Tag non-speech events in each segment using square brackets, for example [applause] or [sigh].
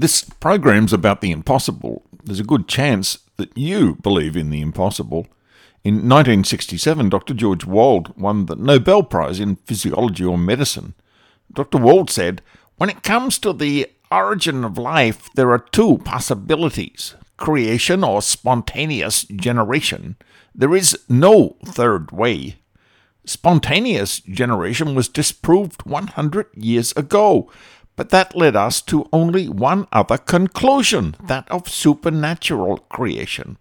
This program's about the impossible. There's a good chance that you believe in the impossible. In 1967, Dr. George Wald won the Nobel Prize in Physiology or Medicine. Dr. Wald said, When it comes to the origin of life, there are two possibilities creation or spontaneous generation. There is no third way. Spontaneous generation was disproved 100 years ago, but that led us to only one other conclusion that of supernatural creation.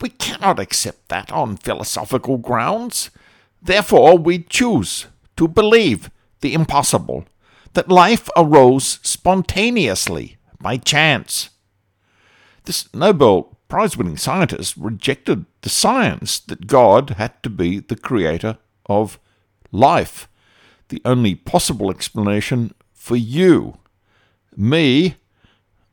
We cannot accept that on philosophical grounds. Therefore, we choose to believe the impossible that life arose spontaneously by chance. This Nobel Prize winning scientist rejected the science that God had to be the creator of life, the only possible explanation for you. Me,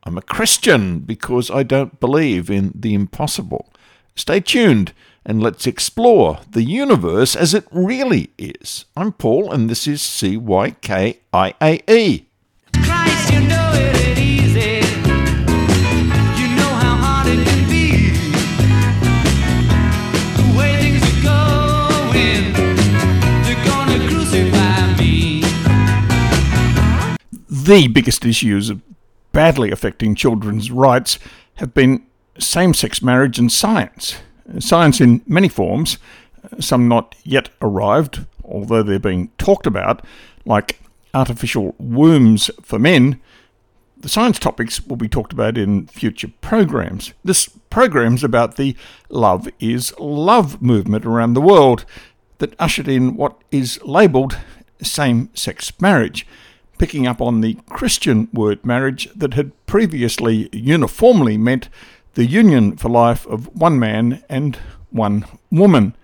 I'm a Christian because I don't believe in the impossible. Stay tuned and let's explore the universe as it really is. I'm Paul, and this is CYKIAE. Christ, you know The biggest issues badly affecting children's rights have been same sex marriage and science. Science in many forms, some not yet arrived, although they're being talked about, like artificial wombs for men. The science topics will be talked about in future programs. This program's about the Love is Love movement around the world that ushered in what is labelled same sex marriage, picking up on the Christian word marriage that had previously uniformly meant the union for life of one man and one woman.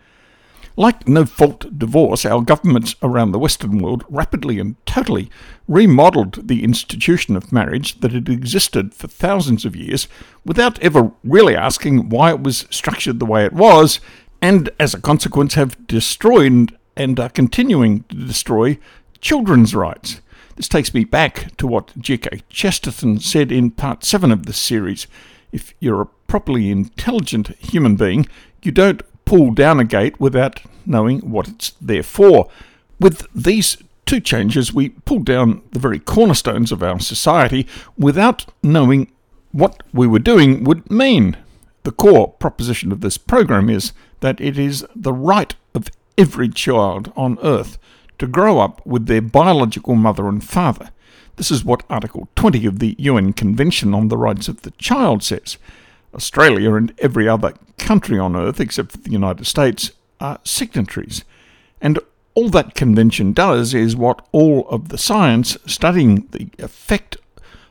Like no fault divorce, our governments around the Western world rapidly and totally remodelled the institution of marriage that had existed for thousands of years without ever really asking why it was structured the way it was, and as a consequence have destroyed and are continuing to destroy children's rights. This takes me back to what G.K. Chesterton said in part 7 of this series. If you're a properly intelligent human being, you don't pull down a gate without knowing what it's there for. With these two changes, we pulled down the very cornerstones of our society without knowing what we were doing would mean. The core proposition of this program is that it is the right of every child on earth to grow up with their biological mother and father. This is what Article 20 of the UN Convention on the Rights of the Child says. Australia and every other country on earth, except for the United States, are signatories. And all that convention does is what all of the science studying the effect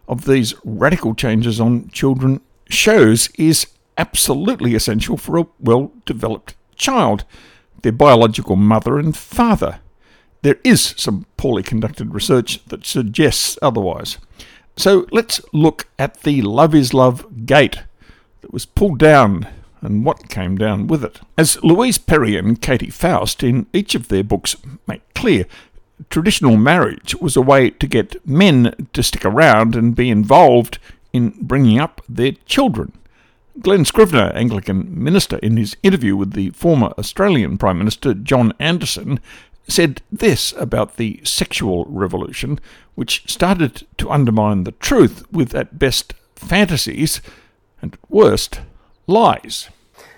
of these radical changes on children shows is absolutely essential for a well developed child, their biological mother and father. There is some poorly conducted research that suggests otherwise. So let's look at the Love is Love gate that was pulled down and what came down with it. As Louise Perry and Katy Faust in each of their books make clear, traditional marriage was a way to get men to stick around and be involved in bringing up their children. Glen Scrivener, Anglican minister, in his interview with the former Australian Prime Minister John Anderson, said this about the sexual revolution, which started to undermine the truth with, at best, fantasies and at worst, lies.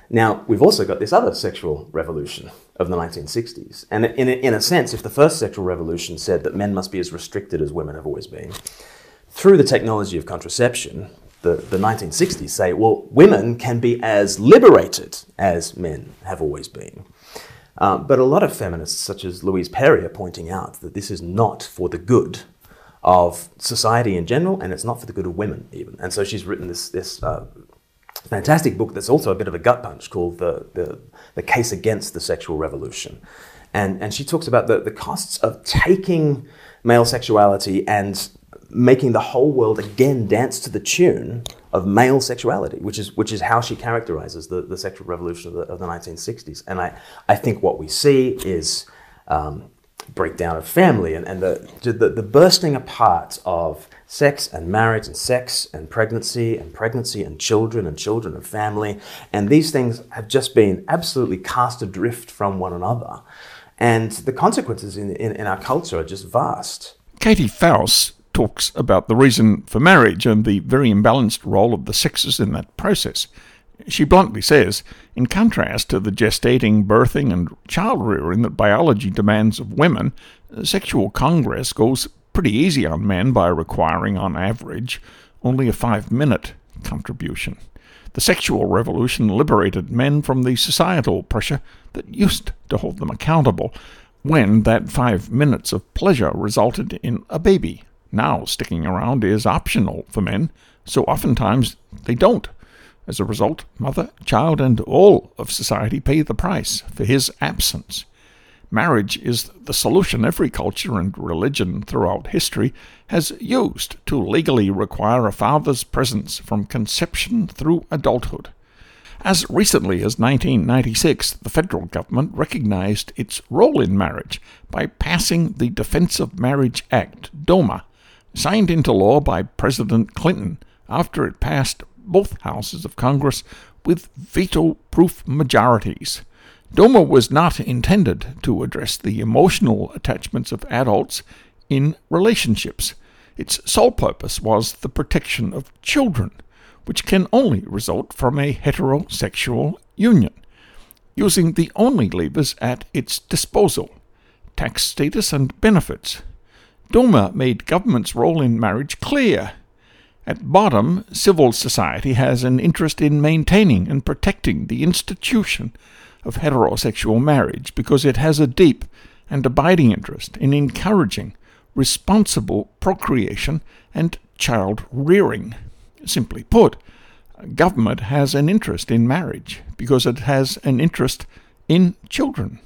Now, we've also got this other sexual revolution of the 1960s. And in a, in a sense, if the first sexual revolution said that men must be as restricted as women have always been, through the technology of contraception, the, the 1960s say, well, women can be as liberated as men have always been. Um, but a lot of feminists, such as Louise Perry, are pointing out that this is not for the good of society in general, and it's not for the good of women even. And so she's written this, this uh, fantastic book that's also a bit of a gut punch called The, the, the Case Against the Sexual Revolution. And, and she talks about the, the costs of taking male sexuality and making the whole world again dance to the tune of male sexuality, which is, which is how she characterizes the, the sexual revolution of the, of the 1960s. And I, I think what we see is um, breakdown of family and, and the, the, the bursting apart of sex and marriage and sex and pregnancy and pregnancy and children and children and family. And these things have just been absolutely cast adrift from one another. And the consequences in, in, in our culture are just vast. Katy Faust talks about the reason for marriage and the very imbalanced role of the sexes in that process. She bluntly says, in contrast to the gestating, birthing, and child rearing that biology demands of women, sexual congress goes pretty easy on men by requiring, on average, only a five minute contribution. The sexual revolution liberated men from the societal pressure that used to hold them accountable when that five minutes of pleasure resulted in a baby. Now, sticking around is optional for men, so oftentimes they don't. As a result, mother, child, and all of society pay the price for his absence. Marriage is the solution every culture and religion throughout history has used to legally require a father's presence from conception through adulthood. As recently as 1996, the federal government recognized its role in marriage by passing the Defense of Marriage Act, DOMA, signed into law by President Clinton after it passed both houses of Congress with veto proof majorities. DOMA was not intended to address the emotional attachments of adults in relationships. Its sole purpose was the protection of children, which can only result from a heterosexual union, using the only levers at its disposal tax status and benefits. DOMA made government's role in marriage clear. At bottom, civil society has an interest in maintaining and protecting the institution of heterosexual marriage because it has a deep and abiding interest in encouraging responsible procreation and child rearing. Simply put, government has an interest in marriage because it has an interest in children.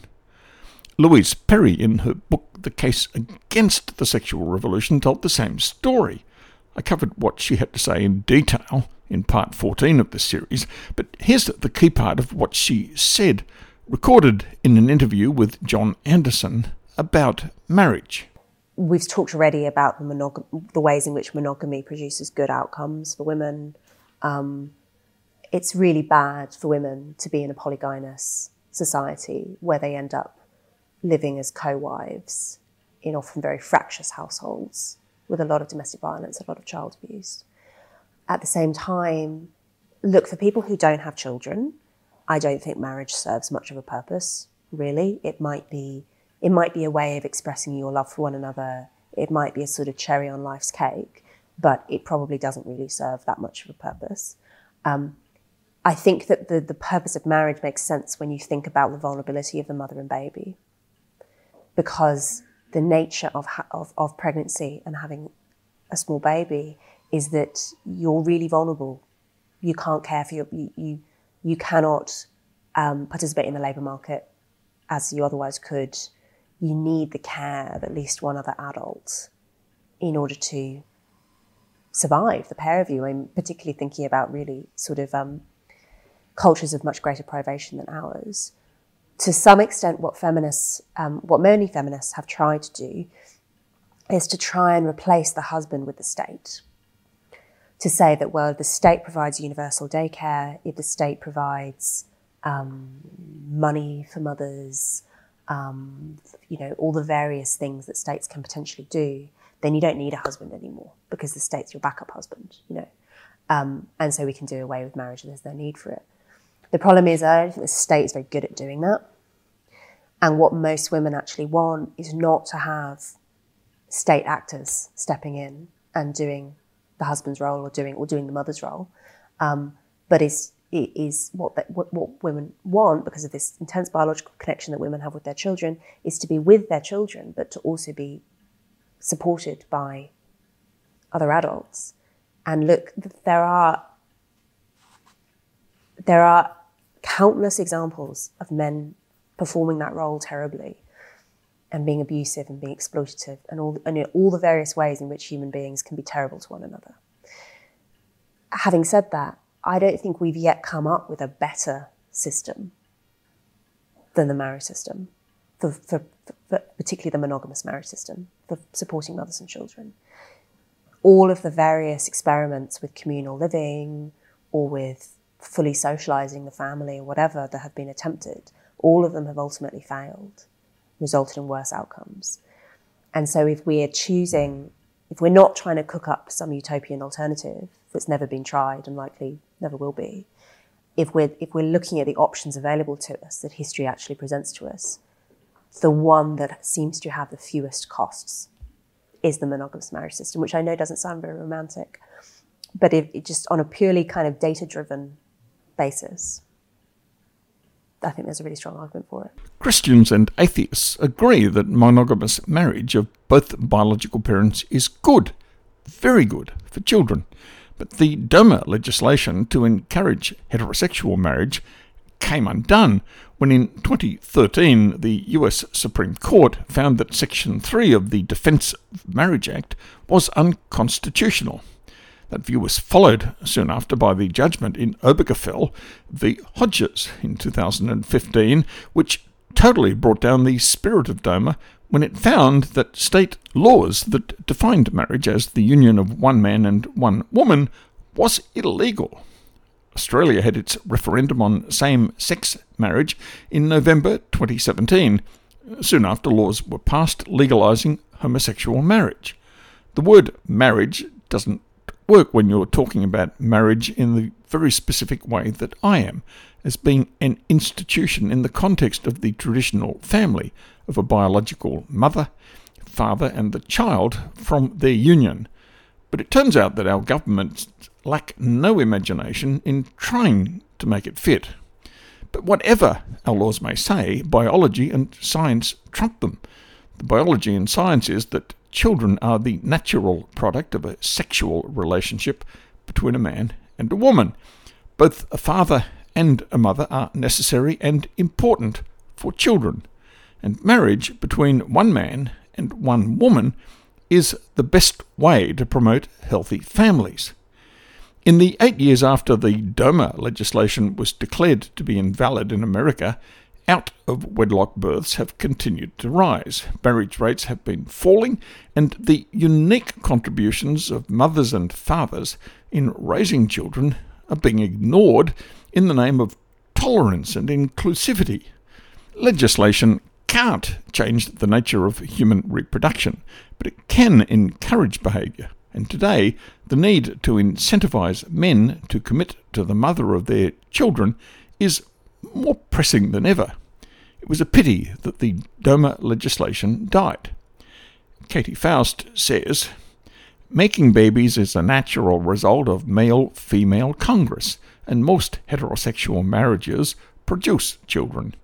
Louise Perry, in her book The Case Against the Sexual Revolution, told the same story. I covered what she had to say in detail in part 14 of this series, but here's the key part of what she said, recorded in an interview with John Anderson about marriage. We've talked already about the, monog- the ways in which monogamy produces good outcomes for women. Um, it's really bad for women to be in a polygynous society where they end up living as co wives in often very fractious households with a lot of domestic violence, a lot of child abuse at the same time, look, for people who don't have children, I don't think marriage serves much of a purpose, really. It might be it might be a way of expressing your love for one another. It might be a sort of cherry on life's cake, but it probably doesn't really serve that much of a purpose. Um, I think that the, the purpose of marriage makes sense when you think about the vulnerability of the mother and baby, because the nature of, of, of pregnancy and having a small baby is that you're really vulnerable. You can't care for your, you, you, you cannot um, participate in the labour market as you otherwise could. You need the care of at least one other adult in order to survive, the pair of you. I'm particularly thinking about really sort of um, cultures of much greater privation than ours. To some extent, what feminists, um, what many feminists have tried to do is to try and replace the husband with the state to say that, well, the state provides universal daycare, if the state provides um, money for mothers, um, you know, all the various things that states can potentially do, then you don't need a husband anymore because the state's your backup husband, you know. Um, and so we can do away with marriage and there's no need for it. The problem is, I don't think the state is very good at doing that. And what most women actually want is not to have state actors stepping in and doing the husband's role or doing or doing the mother's role, um, but is is what, what what women want because of this intense biological connection that women have with their children is to be with their children, but to also be supported by other adults. And look, there are there are countless examples of men performing that role terribly and being abusive and being exploitative and all, and all the various ways in which human beings can be terrible to one another. Having said that, I don't think we've yet come up with a better system than the marriage system for for, for, for particularly the monogamous marriage system, for supporting mothers and children. All of the various experiments with communal living or with fully socializing the family or whatever that have been attempted, all of them have ultimately failed, resulted in worse outcomes. And so if we're choosing, if we're not trying to cook up some utopian alternative that's never been tried and likely never will be, if we're, if we're looking at the options available to us that history actually presents to us, the one that seems to have the fewest costs is the monogamous marriage system, which I know doesn't sound very romantic, but it, it just on a purely kind of data driven basis, I think there's a really strong argument for it. Christians and atheists agree that monogamous marriage of both biological parents is good, very good for children. But the DOMA legislation to encourage heterosexual marriage came undone when in 2013 the US Supreme Court found that Section 3 of the Defence of Marriage Act was unconstitutional. That view was followed soon after by the judgment in Obergefell v. Hodges in 2015, which totally brought down the spirit of DOMA when it found that state laws that defined marriage as the union of one man and one woman was illegal. Australia had its referendum on same sex marriage in November 2017, soon after laws were passed legalising homosexual marriage. The word marriage doesn't work when you're talking about marriage in the very specific way that I am, as being an institution in the context of the traditional family of a biological mother, father, and the child from their union. But it turns out that our governments lack no imagination in trying to make it fit. But whatever our laws may say, biology and science trump them. The biology and science is that children are the natural product of a sexual relationship between a man and a woman. Both a father and a mother are necessary and important for children, and marriage between one man and one woman is the best way to promote healthy families. In the eight years after the DOMA legislation was declared to be invalid in America, out of wedlock births have continued to rise. Marriage rates have been falling, and the unique contributions of mothers and fathers in raising children are being ignored in the name of tolerance and inclusivity. Legislation can't change the nature of human reproduction, but it can encourage behaviour. And today, the need to incentivize men to commit to the mother of their children is more pressing than ever. It was a pity that the DOMA legislation died. Katy Faust says, Making babies is a natural result of male female congress, and most heterosexual marriages produce children.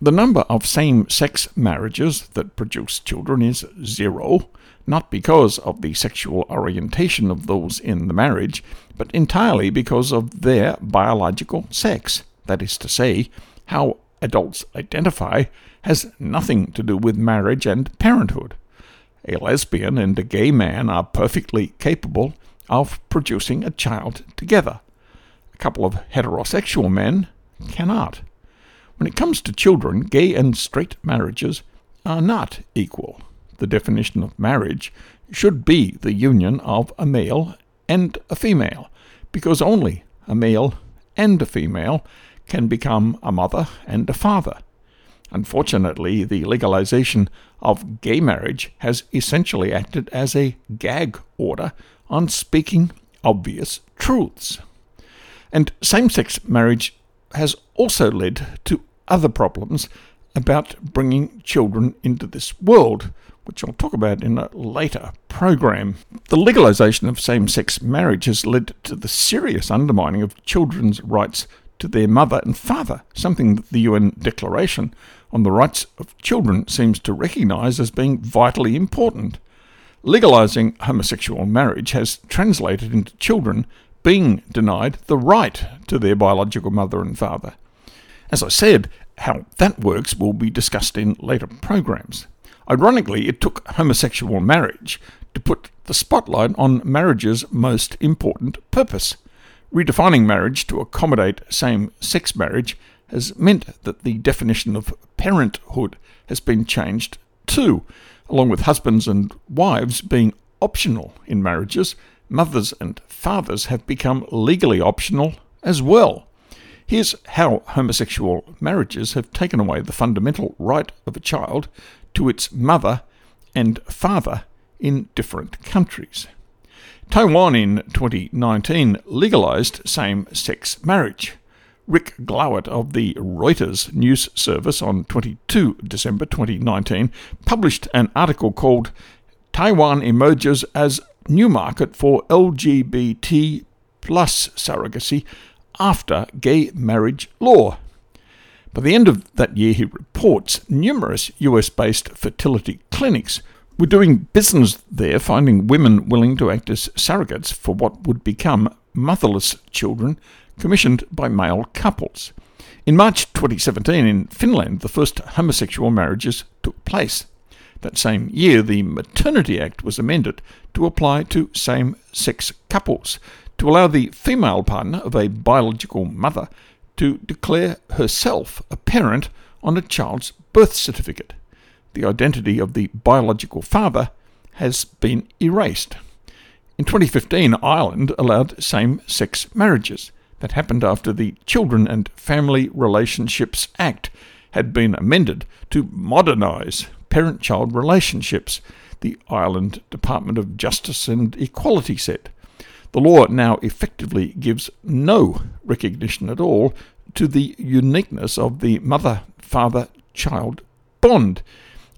The number of same sex marriages that produce children is zero, not because of the sexual orientation of those in the marriage, but entirely because of their biological sex. That is to say, how adults identify has nothing to do with marriage and parenthood. A lesbian and a gay man are perfectly capable of producing a child together. A couple of heterosexual men cannot. When it comes to children, gay and straight marriages are not equal the definition of marriage should be the union of a male and a female, because only a male and a female can become a mother and a father. Unfortunately, the legalization of gay marriage has essentially acted as a gag order on speaking obvious truths. And same sex marriage has also led to other problems about bringing children into this world, which I'll talk about in a later program. The legalization of same sex marriage has led to the serious undermining of children's rights to their mother and father, something that the UN Declaration on the Rights of Children seems to recognise as being vitally important. Legalising homosexual marriage has translated into children being denied the right to their biological mother and father. As I said, how that works will be discussed in later programs. Ironically, it took homosexual marriage to put the spotlight on marriage's most important purpose. Redefining marriage to accommodate same sex marriage has meant that the definition of parenthood has been changed too, along with husbands and wives being optional in marriages. Mothers and fathers have become legally optional as well. Here's how homosexual marriages have taken away the fundamental right of a child to its mother and father in different countries. Taiwan in 2019 legalized same sex marriage. Rick Glauert of the Reuters news service on 22 December 2019 published an article called Taiwan Emerges as New Market for LGBT plus Surrogacy After Gay Marriage Law. By the end of that year, he reports numerous US based fertility clinics were doing business there, finding women willing to act as surrogates for what would become motherless children commissioned by male couples. In March 2017, in Finland, the first homosexual marriages took place. That same year, the Maternity Act was amended to apply to same sex couples to allow the female partner of a biological mother to declare herself a parent on a child's birth certificate. The identity of the biological father has been erased. In 2015, Ireland allowed same sex marriages. That happened after the Children and Family Relationships Act had been amended to modernise parent child relationships, the Ireland Department of Justice and Equality said. The law now effectively gives no recognition at all to the uniqueness of the mother father child bond.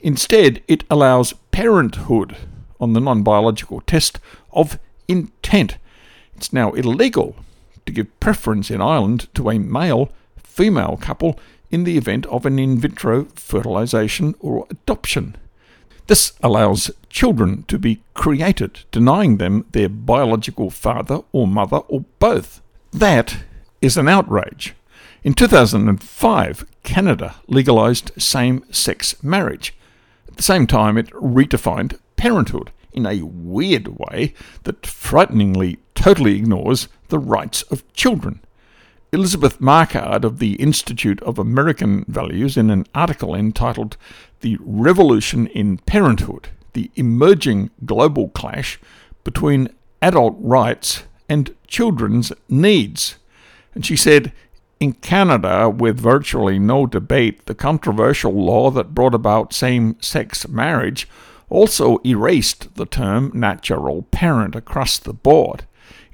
Instead, it allows parenthood on the non biological test of intent. It's now illegal to give preference in Ireland to a male female couple in the event of an in vitro fertilization or adoption. This allows children to be created, denying them their biological father or mother or both. That is an outrage. In 2005, Canada legalized same sex marriage. At the same time, it redefined parenthood in a weird way that frighteningly totally ignores the rights of children. Elizabeth Marquardt of the Institute of American Values, in an article entitled The Revolution in Parenthood The Emerging Global Clash Between Adult Rights and Children's Needs. And she said, in Canada, with virtually no debate, the controversial law that brought about same sex marriage also erased the term natural parent across the board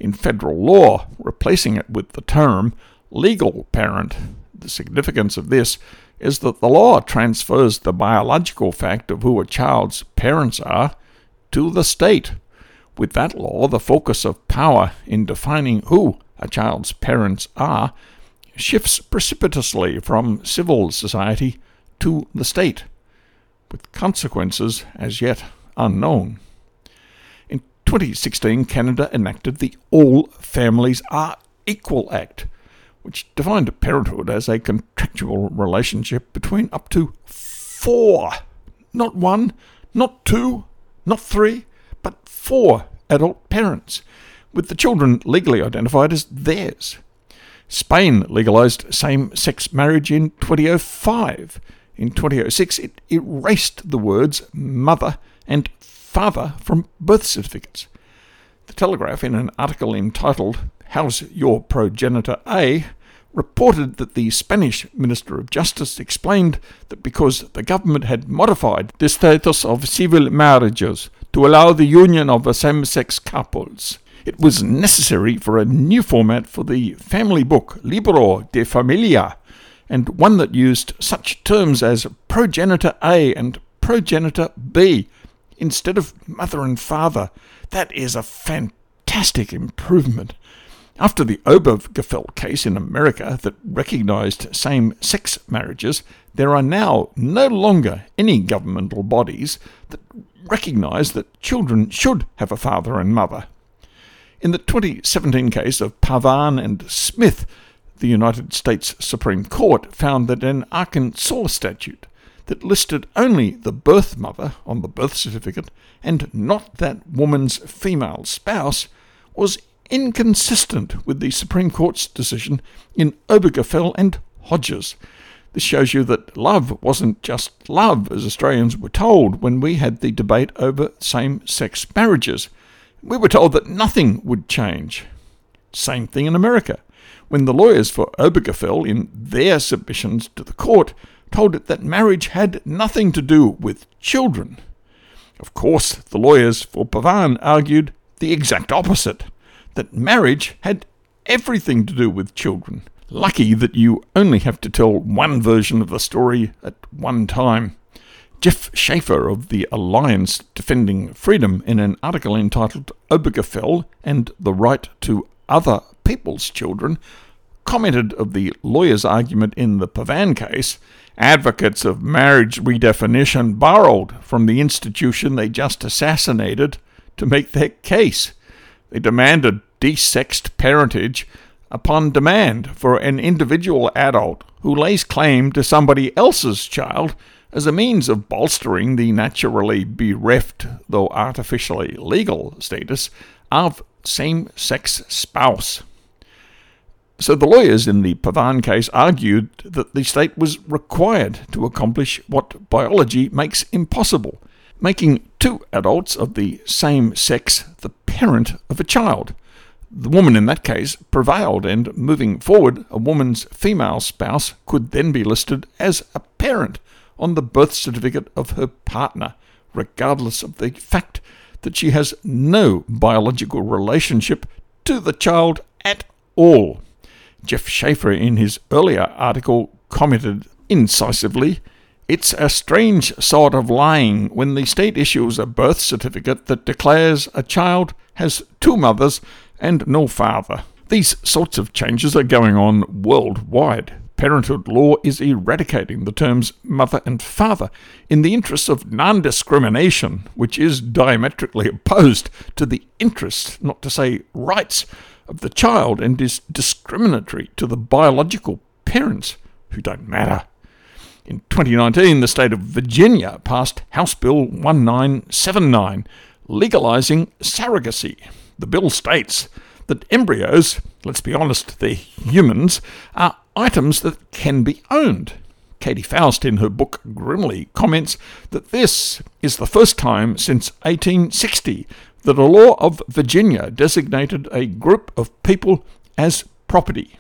in federal law, replacing it with the term legal parent. The significance of this is that the law transfers the biological fact of who a child's parents are to the state. With that law, the focus of power in defining who a child's parents are shifts precipitously from civil society to the state, with consequences as yet unknown. In 2016, Canada enacted the All Families Are Equal Act, which defined parenthood as a contractual relationship between up to four, not one, not two, not three, but four adult parents, with the children legally identified as theirs. Spain legalized same sex marriage in 2005. In 2006, it erased the words mother and father from birth certificates. The Telegraph, in an article entitled How's Your Progenitor A, reported that the Spanish Minister of Justice explained that because the government had modified the status of civil marriages to allow the union of same sex couples, it was necessary for a new format for the family book, Libro de Familia, and one that used such terms as progenitor A and progenitor B instead of mother and father. That is a fantastic improvement. After the Obergefell case in America that recognized same sex marriages, there are now no longer any governmental bodies that recognize that children should have a father and mother. In the 2017 case of Pavan and Smith, the United States Supreme Court found that an Arkansas statute that listed only the birth mother on the birth certificate and not that woman's female spouse was inconsistent with the Supreme Court's decision in Obergefell and Hodges. This shows you that love wasn't just love, as Australians were told when we had the debate over same sex marriages. We were told that nothing would change. Same thing in America, when the lawyers for Obergefell, in their submissions to the court, told it that marriage had nothing to do with children. Of course, the lawyers for Pavan argued the exact opposite that marriage had everything to do with children. Lucky that you only have to tell one version of the story at one time. Jeff Shafer of the Alliance Defending Freedom, in an article entitled Obergefell and the Right to Other People's Children, commented of the lawyer's argument in the Pavan case advocates of marriage redefinition borrowed from the institution they just assassinated to make their case. They demanded desexed parentage upon demand for an individual adult who lays claim to somebody else's child as a means of bolstering the naturally bereft, though artificially legal, status of same sex spouse. So the lawyers in the Pavan case argued that the state was required to accomplish what biology makes impossible, making two adults of the same sex the parent of a child. The woman in that case prevailed, and moving forward, a woman's female spouse could then be listed as a parent on the birth certificate of her partner, regardless of the fact that she has no biological relationship to the child at all. Jeff Shafer, in his earlier article, commented incisively It's a strange sort of lying when the state issues a birth certificate that declares a child has two mothers and no father. These sorts of changes are going on worldwide. Parenthood law is eradicating the terms mother and father in the interests of non discrimination, which is diametrically opposed to the interests, not to say rights, of the child and is discriminatory to the biological parents who don't matter. In 2019, the state of Virginia passed House Bill 1979, legalizing surrogacy. The bill states that embryos, let's be honest, they're humans, are items that can be owned. Katy Faust, in her book Grimly, comments that this is the first time since 1860 that a law of Virginia designated a group of people as property.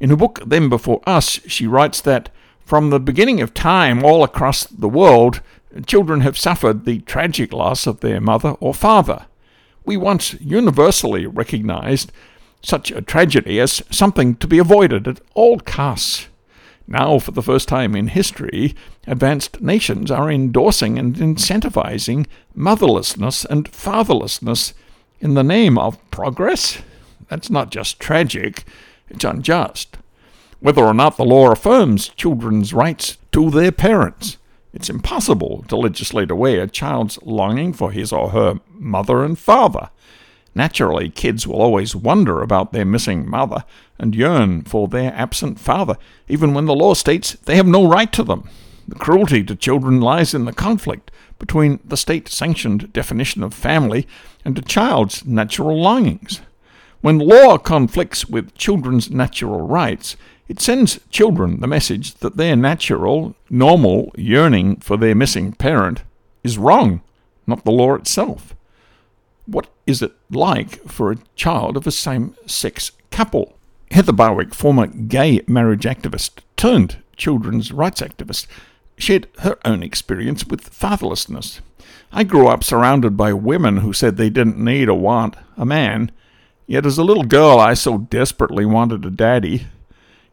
In her book Them Before Us, she writes that from the beginning of time, all across the world, children have suffered the tragic loss of their mother or father. We once universally recognized such a tragedy as something to be avoided at all costs. Now, for the first time in history, advanced nations are endorsing and incentivizing motherlessness and fatherlessness in the name of progress. That's not just tragic, it's unjust. Whether or not the law affirms children's rights to their parents, it's impossible to legislate away a child's longing for his or her mother and father. Naturally, kids will always wonder about their missing mother and yearn for their absent father, even when the law states they have no right to them. The cruelty to children lies in the conflict between the state sanctioned definition of family and a child's natural longings. When law conflicts with children's natural rights, it sends children the message that their natural, normal yearning for their missing parent is wrong, not the law itself. What is it like for a child of a same sex couple? Heather Barwick, former gay marriage activist turned children's rights activist, shared her own experience with fatherlessness. I grew up surrounded by women who said they didn't need or want a man, yet as a little girl I so desperately wanted a daddy.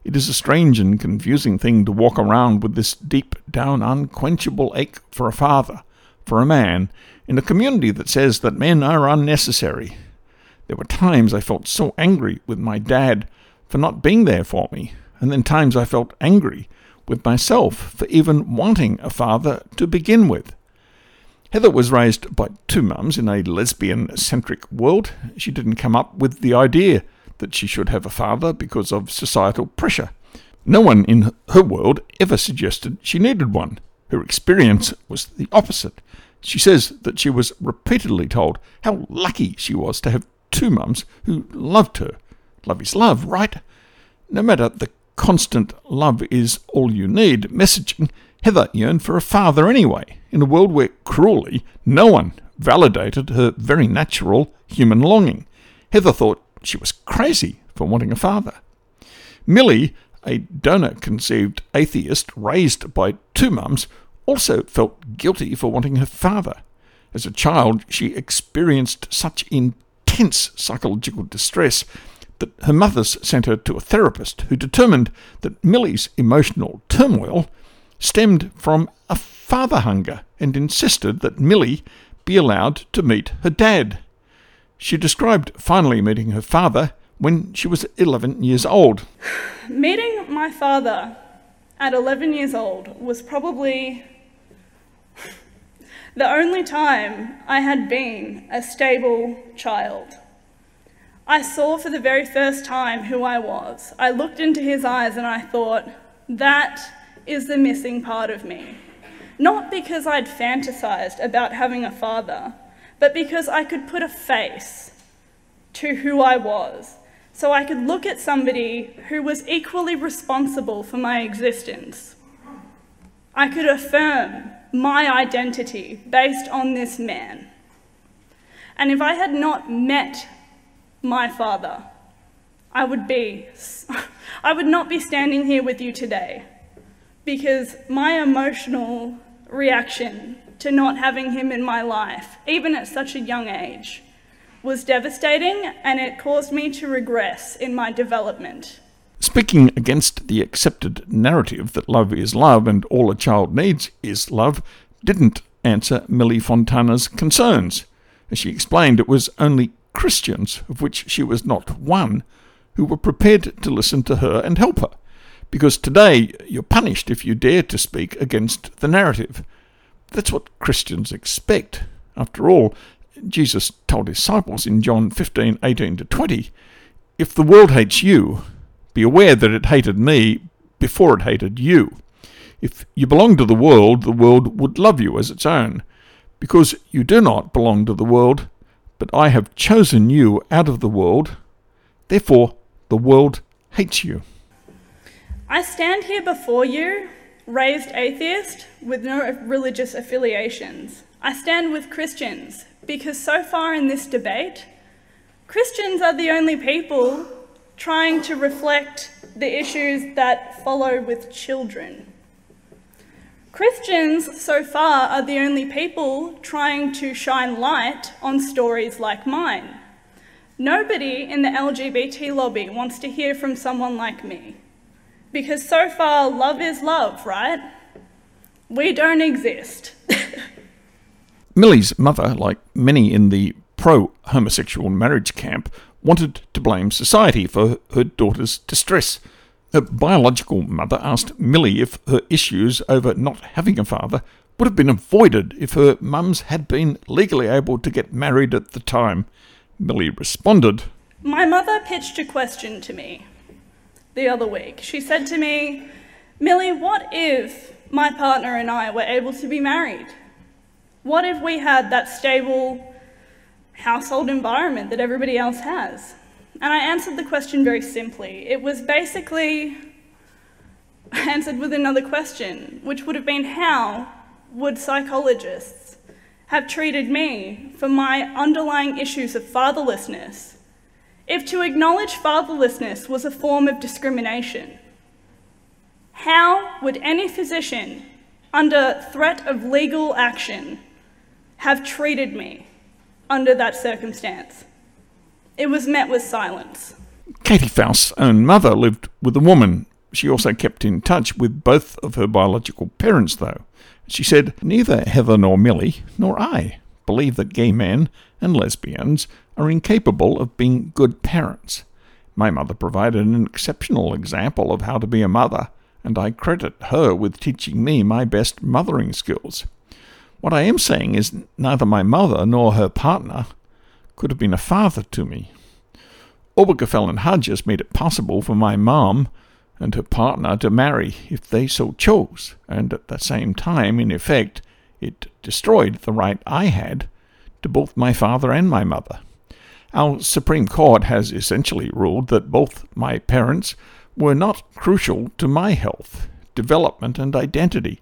It is a strange and confusing thing to walk around with this deep down unquenchable ache for a father, for a man, in a community that says that men are unnecessary. There were times I felt so angry with my dad for not being there for me, and then times I felt angry with myself for even wanting a father to begin with. Heather was raised by two mums in a lesbian centric world. She didn't come up with the idea that she should have a father because of societal pressure. No one in her world ever suggested she needed one. Her experience was the opposite. She says that she was repeatedly told how lucky she was to have two mums who loved her. Love is love, right? No matter the constant love is all you need messaging, Heather yearned for a father anyway, in a world where cruelly no one validated her very natural human longing. Heather thought she was crazy for wanting a father. Millie, a donor conceived atheist raised by two mums, also felt guilty for wanting her father. As a child, she experienced such intense psychological distress that her mother sent her to a therapist who determined that Millie's emotional turmoil stemmed from a father hunger and insisted that Millie be allowed to meet her dad. She described finally meeting her father when she was 11 years old. Meeting my father at 11 years old was probably the only time I had been a stable child. I saw for the very first time who I was. I looked into his eyes and I thought, that is the missing part of me. Not because I'd fantasized about having a father, but because I could put a face to who I was so I could look at somebody who was equally responsible for my existence. I could affirm my identity based on this man. And if I had not met my father, I would be [laughs] I would not be standing here with you today because my emotional reaction to not having him in my life, even at such a young age, was devastating and it caused me to regress in my development. Speaking against the accepted narrative that love is love and all a child needs is love didn't answer Millie Fontana's concerns. As she explained, it was only Christians, of which she was not one, who were prepared to listen to her and help her. Because today you're punished if you dare to speak against the narrative. That's what Christians expect. After all, Jesus told his disciples in John 15 18 to 20 If the world hates you, be aware that it hated me before it hated you. If you belong to the world, the world would love you as its own. Because you do not belong to the world, but I have chosen you out of the world, therefore the world hates you. I stand here before you, raised atheist with no religious affiliations. I stand with Christians because so far in this debate, Christians are the only people trying to reflect the issues that follow with children. Christians, so far, are the only people trying to shine light on stories like mine. Nobody in the LGBT lobby wants to hear from someone like me. Because so far, love is love, right? We don't exist. [laughs] Millie's mother, like many in the pro homosexual marriage camp, wanted to blame society for her daughter's distress. Her biological mother asked Millie if her issues over not having a father would have been avoided if her mums had been legally able to get married at the time. Millie responded, My mother pitched a question to me the other week. She said to me, Millie, what if my partner and I were able to be married? What if we had that stable household environment that everybody else has? And I answered the question very simply. It was basically [laughs] answered with another question, which would have been how would psychologists have treated me for my underlying issues of fatherlessness if to acknowledge fatherlessness was a form of discrimination? How would any physician, under threat of legal action, have treated me under that circumstance. It was met with silence. Katy Faust's own mother lived with a woman. She also kept in touch with both of her biological parents, though. She said, Neither Heather nor Millie, nor I, believe that gay men and lesbians are incapable of being good parents. My mother provided an exceptional example of how to be a mother, and I credit her with teaching me my best mothering skills. What I am saying is neither my mother nor her partner could have been a father to me. Obergefell and Hodges made it possible for my mom and her partner to marry if they so chose, and at the same time, in effect, it destroyed the right I had to both my father and my mother. Our Supreme Court has essentially ruled that both my parents were not crucial to my health, development, and identity.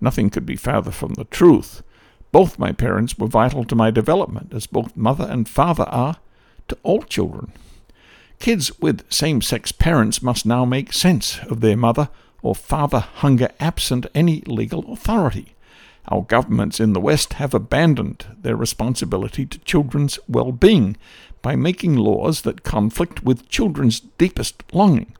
Nothing could be farther from the truth. Both my parents were vital to my development, as both mother and father are to all children. Kids with same sex parents must now make sense of their mother or father hunger absent any legal authority. Our governments in the West have abandoned their responsibility to children's well being by making laws that conflict with children's deepest longing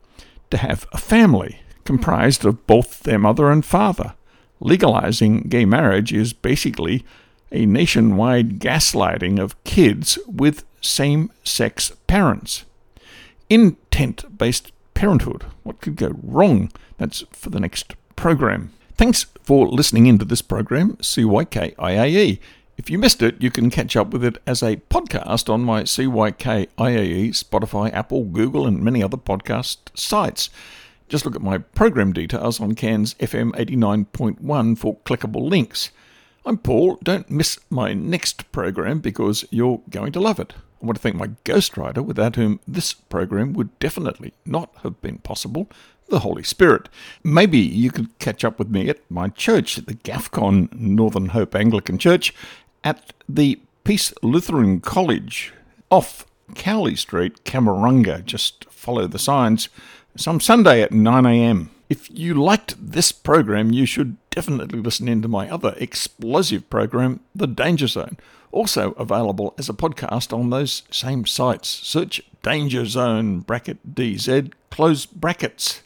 to have a family comprised of both their mother and father. Legalizing gay marriage is basically a nationwide gaslighting of kids with same sex parents. Intent based parenthood. What could go wrong? That's for the next program. Thanks for listening into this program, CYKIAE. If you missed it, you can catch up with it as a podcast on my CYKIAE, Spotify, Apple, Google, and many other podcast sites. Just look at my program details on Cairns FM 89.1 for clickable links. I'm Paul. Don't miss my next program because you're going to love it. I want to thank my ghostwriter, without whom this program would definitely not have been possible, the Holy Spirit. Maybe you could catch up with me at my church, the GAFCON Northern Hope Anglican Church, at the Peace Lutheran College off Cowley Street, Kamerunga. Just follow the signs. Some Sunday at 9am. If you liked this program, you should definitely listen in to my other explosive program, The Danger Zone also available as a podcast on those same sites. Search Danger Zone bracket DZ, close brackets.